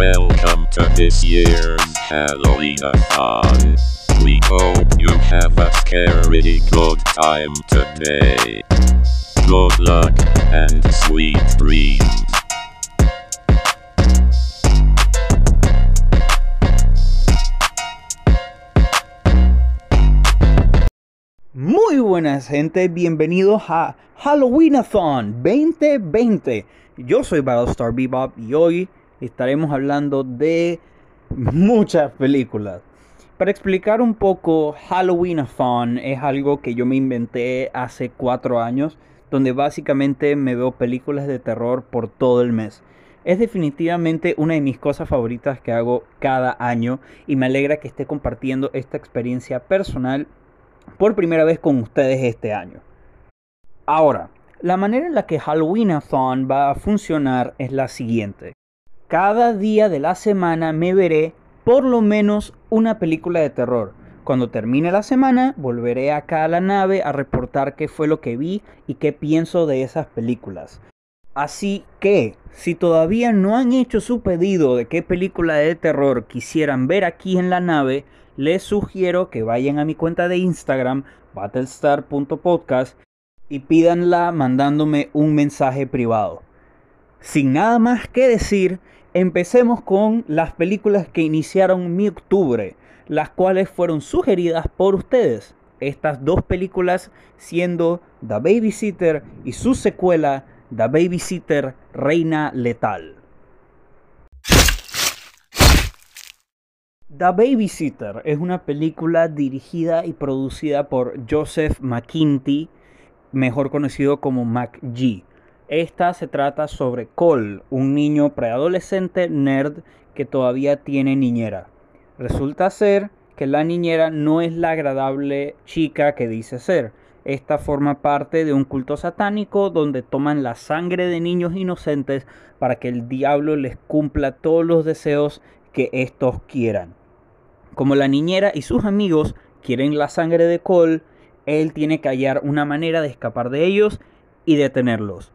Welcome to this year's Halloween-a-thon. We hope you have a scary good time today. Good luck and sweet dreams. Muy buenas gente, bienvenidos a Halloweenathon 2020. Yo soy Battlestar Bebop y hoy estaremos hablando de muchas películas. Para explicar un poco, Halloweenathon es algo que yo me inventé hace cuatro años, donde básicamente me veo películas de terror por todo el mes. Es definitivamente una de mis cosas favoritas que hago cada año y me alegra que esté compartiendo esta experiencia personal por primera vez con ustedes este año. Ahora, la manera en la que Halloweenathon va a funcionar es la siguiente. Cada día de la semana me veré por lo menos una película de terror. Cuando termine la semana, volveré acá a la nave a reportar qué fue lo que vi y qué pienso de esas películas. Así que, si todavía no han hecho su pedido de qué película de terror quisieran ver aquí en la nave, les sugiero que vayan a mi cuenta de Instagram, battlestar.podcast, y pídanla mandándome un mensaje privado. Sin nada más que decir, empecemos con las películas que iniciaron mi octubre, las cuales fueron sugeridas por ustedes. Estas dos películas siendo The Babysitter y su secuela The Babysitter Reina Letal. The Babysitter es una película dirigida y producida por Joseph McKinty, mejor conocido como McG. Esta se trata sobre Cole, un niño preadolescente nerd que todavía tiene niñera. Resulta ser que la niñera no es la agradable chica que dice ser. Esta forma parte de un culto satánico donde toman la sangre de niños inocentes para que el diablo les cumpla todos los deseos que estos quieran. Como la niñera y sus amigos quieren la sangre de Cole, él tiene que hallar una manera de escapar de ellos y detenerlos.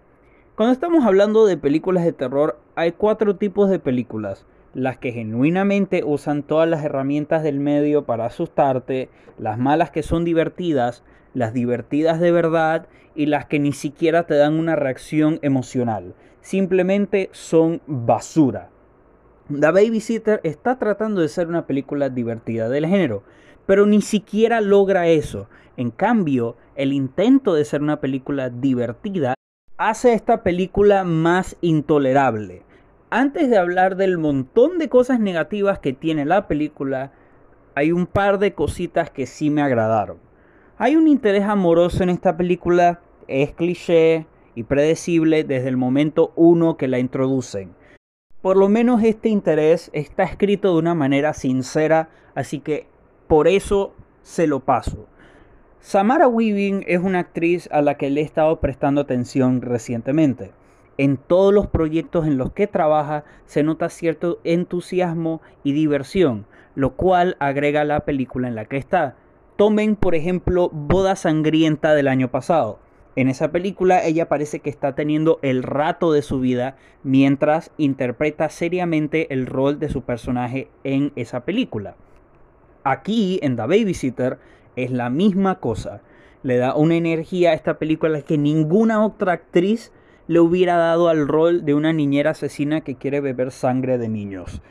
Cuando estamos hablando de películas de terror, hay cuatro tipos de películas. Las que genuinamente usan todas las herramientas del medio para asustarte, las malas que son divertidas, las divertidas de verdad y las que ni siquiera te dan una reacción emocional. Simplemente son basura. The Babysitter está tratando de ser una película divertida del género, pero ni siquiera logra eso. En cambio, el intento de ser una película divertida hace esta película más intolerable. Antes de hablar del montón de cosas negativas que tiene la película, hay un par de cositas que sí me agradaron. Hay un interés amoroso en esta película, es cliché y predecible desde el momento uno que la introducen. Por lo menos este interés está escrito de una manera sincera, así que por eso se lo paso. Samara Weaving es una actriz a la que le he estado prestando atención recientemente. En todos los proyectos en los que trabaja se nota cierto entusiasmo y diversión, lo cual agrega la película en la que está. Tomen, por ejemplo, Boda Sangrienta del año pasado. En esa película ella parece que está teniendo el rato de su vida mientras interpreta seriamente el rol de su personaje en esa película. Aquí en The Babysitter es la misma cosa. Le da una energía a esta película que ninguna otra actriz le hubiera dado al rol de una niñera asesina que quiere beber sangre de niños.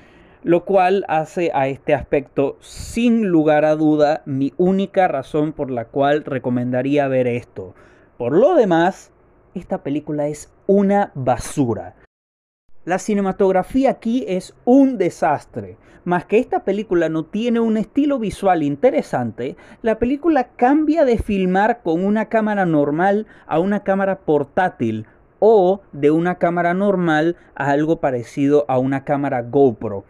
Lo cual hace a este aspecto, sin lugar a duda, mi única razón por la cual recomendaría ver esto por lo demás, esta película es una basura. La cinematografía aquí es un desastre. Más que esta película no tiene un estilo visual interesante, la película cambia de filmar con una cámara normal a una cámara portátil o de una cámara normal a algo parecido a una cámara GoPro.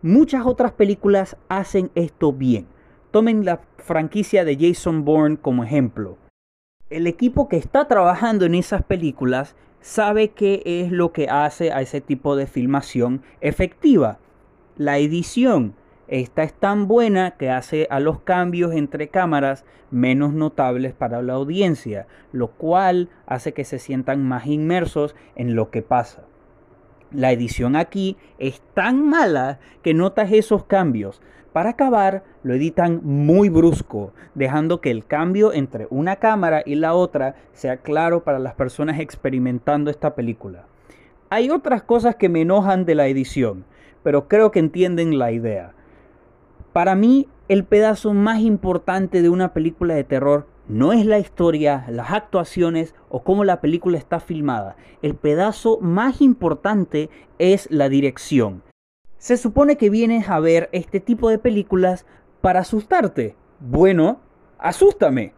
Muchas otras películas hacen esto bien. Tomen la franquicia de Jason Bourne como ejemplo el equipo que está trabajando en esas películas sabe qué es lo que hace a ese tipo de filmación efectiva. La edición. Esta es tan buena que hace a los cambios entre cámaras menos notables para la audiencia, lo cual hace que se sientan más inmersos en lo que pasa. La edición aquí es tan mala que notas esos cambios. Para acabar, lo editan muy brusco, dejando que el cambio entre una cámara y la otra sea claro para las personas experimentando esta película. Hay otras cosas que me enojan de la edición, pero creo que entienden la idea. Para mí, el pedazo más importante de una película de terror no es la historia, las actuaciones o cómo la película está filmada. El pedazo más importante es la dirección. Se supone que vienes a ver este tipo de películas para asustarte. Bueno, asústame.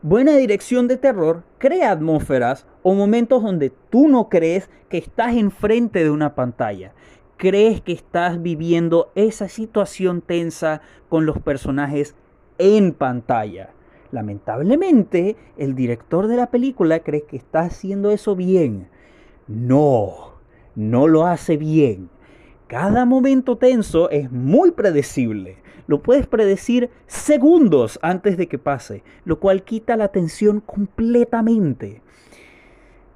Buena dirección de terror crea atmósferas o momentos donde tú no crees que estás enfrente de una pantalla crees que estás viviendo esa situación tensa con los personajes en pantalla. Lamentablemente, el director de la película cree que está haciendo eso bien. No, no lo hace bien. Cada momento tenso es muy predecible. Lo puedes predecir segundos antes de que pase, lo cual quita la tensión completamente.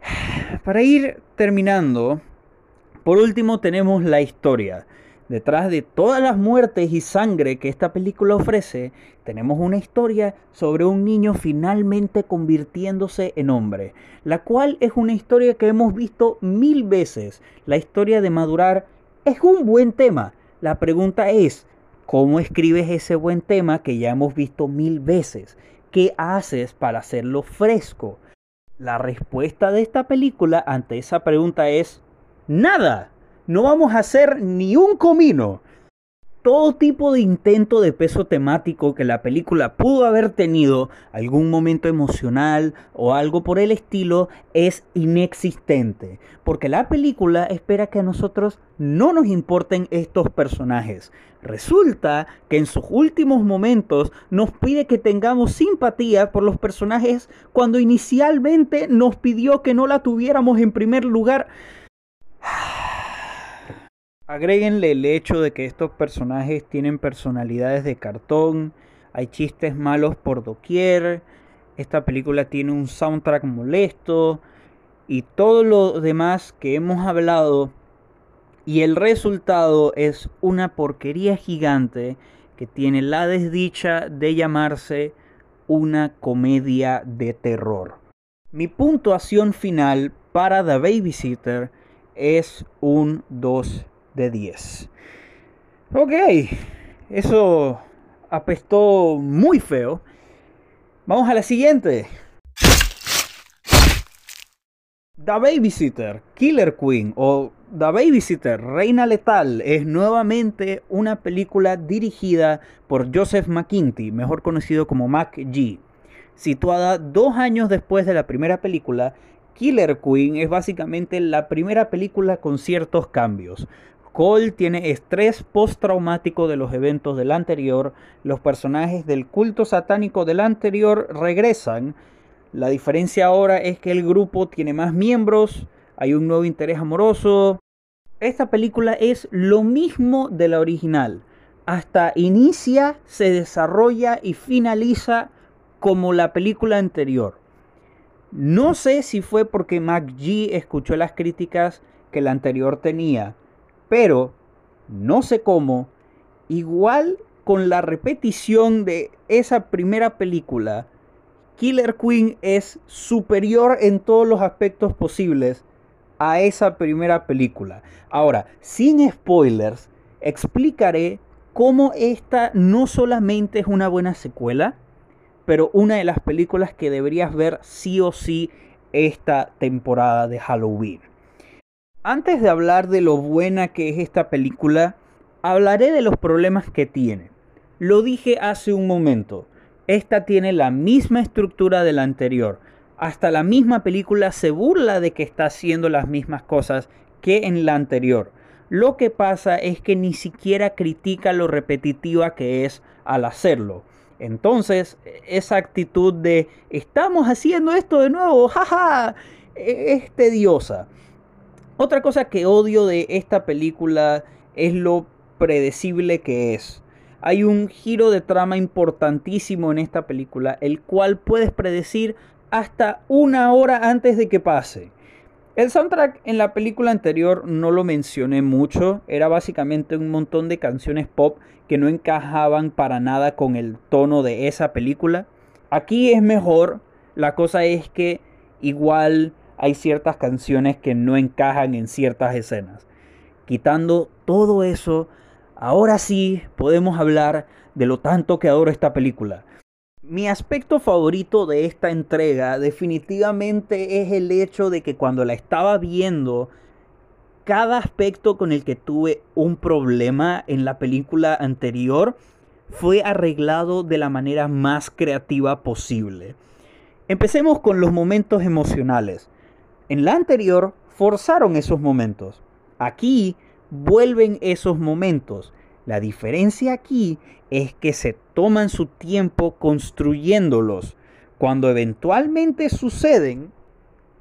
Para ir terminando, por último tenemos la historia. Detrás de todas las muertes y sangre que esta película ofrece, tenemos una historia sobre un niño finalmente convirtiéndose en hombre, la cual es una historia que hemos visto mil veces. La historia de madurar es un buen tema. La pregunta es, ¿cómo escribes ese buen tema que ya hemos visto mil veces? ¿Qué haces para hacerlo fresco? La respuesta de esta película ante esa pregunta es Nada. No vamos a hacer ni un comino. Todo tipo de intento de peso temático que la película pudo haber tenido, algún momento emocional o algo por el estilo, es inexistente. Porque la película espera que a nosotros no nos importen estos personajes. Resulta que en sus últimos momentos nos pide que tengamos simpatía por los personajes cuando inicialmente nos pidió que no la tuviéramos en primer lugar. Agréguenle el hecho de que estos personajes tienen personalidades de cartón, hay chistes malos por doquier, esta película tiene un soundtrack molesto y todo lo demás que hemos hablado y el resultado es una porquería gigante que tiene la desdicha de llamarse una comedia de terror. Mi puntuación final para The Babysitter es un 2 de 10. Ok, eso apestó muy feo. Vamos a la siguiente. The Babysitter, Killer Queen o The Babysitter, Reina Letal es nuevamente una película dirigida por Joseph McKinty, mejor conocido como Mac G. Situada dos años después de la primera película, Killer Queen es básicamente la primera película con ciertos cambios. Cole tiene estrés postraumático de los eventos del anterior, los personajes del culto satánico del anterior regresan, la diferencia ahora es que el grupo tiene más miembros, hay un nuevo interés amoroso. Esta película es lo mismo de la original, hasta inicia, se desarrolla y finaliza como la película anterior. No sé si fue porque McG escuchó las críticas que la anterior tenía, pero no sé cómo, igual con la repetición de esa primera película, Killer Queen es superior en todos los aspectos posibles a esa primera película. Ahora, sin spoilers, explicaré cómo esta no solamente es una buena secuela, pero una de las películas que deberías ver sí o sí esta temporada de Halloween. Antes de hablar de lo buena que es esta película, hablaré de los problemas que tiene. Lo dije hace un momento, esta tiene la misma estructura de la anterior. Hasta la misma película se burla de que está haciendo las mismas cosas que en la anterior. Lo que pasa es que ni siquiera critica lo repetitiva que es al hacerlo. Entonces, esa actitud de estamos haciendo esto de nuevo, jaja, e-, es tediosa. Otra cosa que odio de esta película es lo predecible que es. Hay un giro de trama importantísimo en esta película, el cual puedes predecir hasta una hora antes de que pase. El soundtrack en la película anterior no lo mencioné mucho, era básicamente un montón de canciones pop que no encajaban para nada con el tono de esa película. Aquí es mejor, la cosa es que igual hay ciertas canciones que no encajan en ciertas escenas. Quitando todo eso, ahora sí podemos hablar de lo tanto que adoro esta película. Mi aspecto favorito de esta entrega definitivamente es el hecho de que cuando la estaba viendo, cada aspecto con el que tuve un problema en la película anterior fue arreglado de la manera más creativa posible. Empecemos con los momentos emocionales. En la anterior forzaron esos momentos. Aquí vuelven esos momentos. La diferencia aquí es que se toman su tiempo construyéndolos. Cuando eventualmente suceden,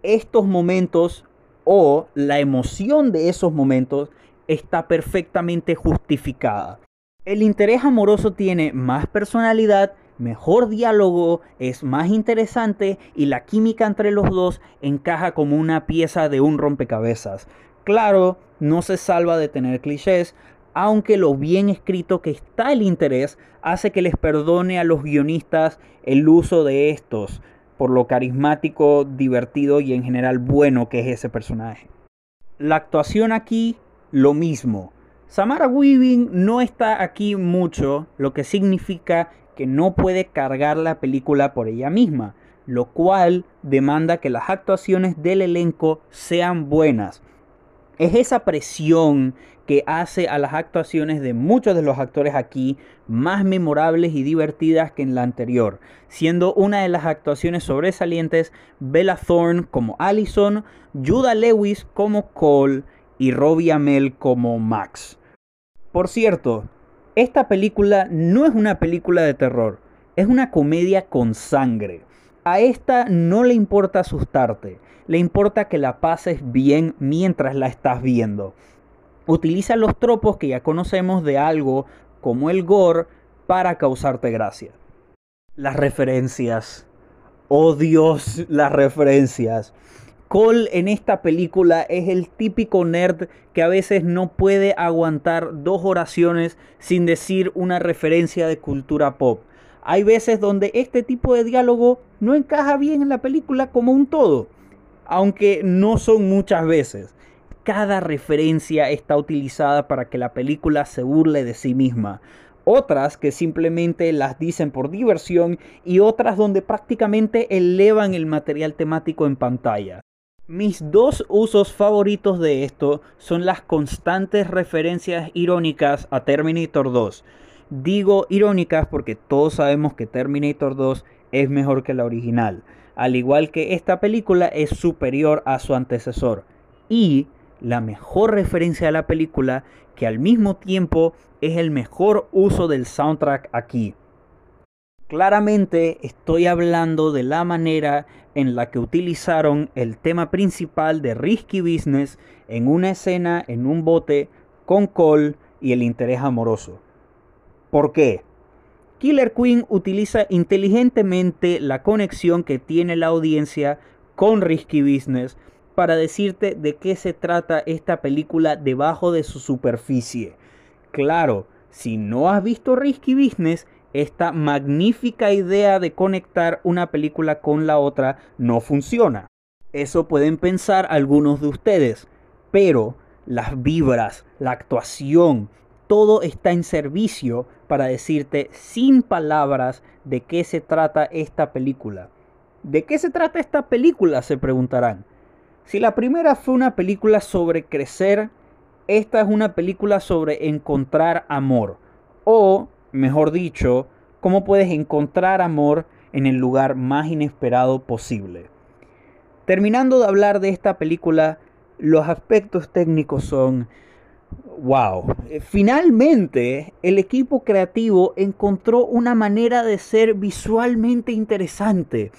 estos momentos o la emoción de esos momentos está perfectamente justificada. El interés amoroso tiene más personalidad, mejor diálogo, es más interesante y la química entre los dos encaja como una pieza de un rompecabezas. Claro, no se salva de tener clichés, aunque lo bien escrito que está el interés hace que les perdone a los guionistas el uso de estos, por lo carismático, divertido y en general bueno que es ese personaje. La actuación aquí, lo mismo. Samara Weaving no está aquí mucho, lo que significa que no puede cargar la película por ella misma, lo cual demanda que las actuaciones del elenco sean buenas. Es esa presión que hace a las actuaciones de muchos de los actores aquí más memorables y divertidas que en la anterior, siendo una de las actuaciones sobresalientes Bella Thorne como Allison, Judah Lewis como Cole y Robbie Amell como Max. Por cierto, esta película no es una película de terror, es una comedia con sangre. A esta no le importa asustarte, le importa que la pases bien mientras la estás viendo utiliza los tropos que ya conocemos de algo como el gore para causarte gracia. Las referencias. Oh Dios, las referencias. Cole en esta película es el típico nerd que a veces no puede aguantar dos oraciones sin decir una referencia de cultura pop. Hay veces donde este tipo de diálogo no encaja bien en la película como un todo, aunque no son muchas veces cada referencia está utilizada para que la película se burle de sí misma. Otras que simplemente las dicen por diversión y otras donde prácticamente elevan el material temático en pantalla. Mis dos usos favoritos de esto son las constantes referencias irónicas a Terminator 2. Digo irónicas porque todos sabemos que Terminator 2 es mejor que la original, al igual que esta película es superior a su antecesor. Y la mejor referencia a la película que al mismo tiempo es el mejor uso del soundtrack aquí. Claramente estoy hablando de la manera en la que utilizaron el tema principal de Risky Business en una escena en un bote con Cole y el interés amoroso. ¿Por qué? Killer Queen utiliza inteligentemente la conexión que tiene la audiencia con Risky Business para decirte de qué se trata esta película debajo de su superficie. Claro, si no has visto Risky Business, esta magnífica idea de conectar una película con la otra no funciona. Eso pueden pensar algunos de ustedes, pero las vibras, la actuación, todo está en servicio para decirte sin palabras de qué se trata esta película. ¿De qué se trata esta película? se preguntarán. Si la primera fue una película sobre crecer, esta es una película sobre encontrar amor. O, mejor dicho, cómo puedes encontrar amor en el lugar más inesperado posible. Terminando de hablar de esta película, los aspectos técnicos son wow. Finalmente, el equipo creativo encontró una manera de ser visualmente interesante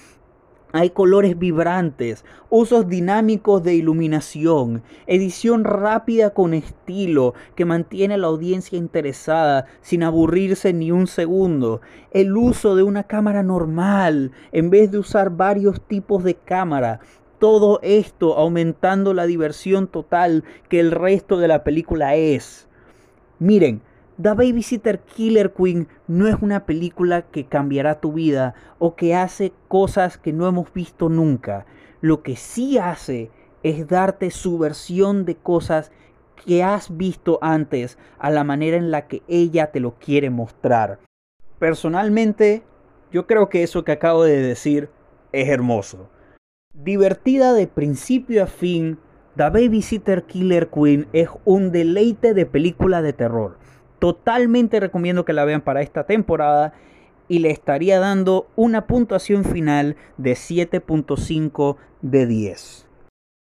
hay colores vibrantes, usos dinámicos de iluminación, edición rápida con estilo que mantiene a la audiencia interesada sin aburrirse ni un segundo, el uso de una cámara normal en vez de usar varios tipos de cámara, todo esto aumentando la diversión total que el resto de la película es. Miren, The Babysitter Killer Queen no es una película que cambiará tu vida o que hace cosas que no hemos visto nunca. Lo que sí hace es darte su versión de cosas que has visto antes a la manera en la que ella te lo quiere mostrar. Personalmente, yo creo que eso que acabo de decir es hermoso. Divertida de principio a fin, The Babysitter Killer Queen es un deleite de película de terror. Totalmente recomiendo que la vean para esta temporada y le estaría dando una puntuación final de 7.5 de 10.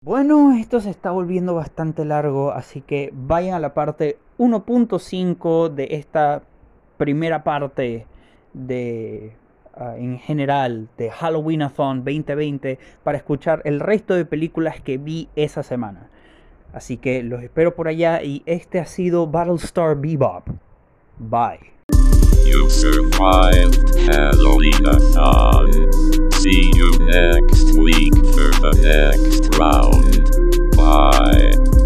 Bueno, esto se está volviendo bastante largo, así que vayan a la parte 1.5 de esta primera parte de uh, en general de Halloweenathon 2020 para escuchar el resto de películas que vi esa semana. Así que los espero por allá y este ha sido Battlestar Bebop. Bye. You survived Halloween-a-thon. See you next week for the next round. Bye.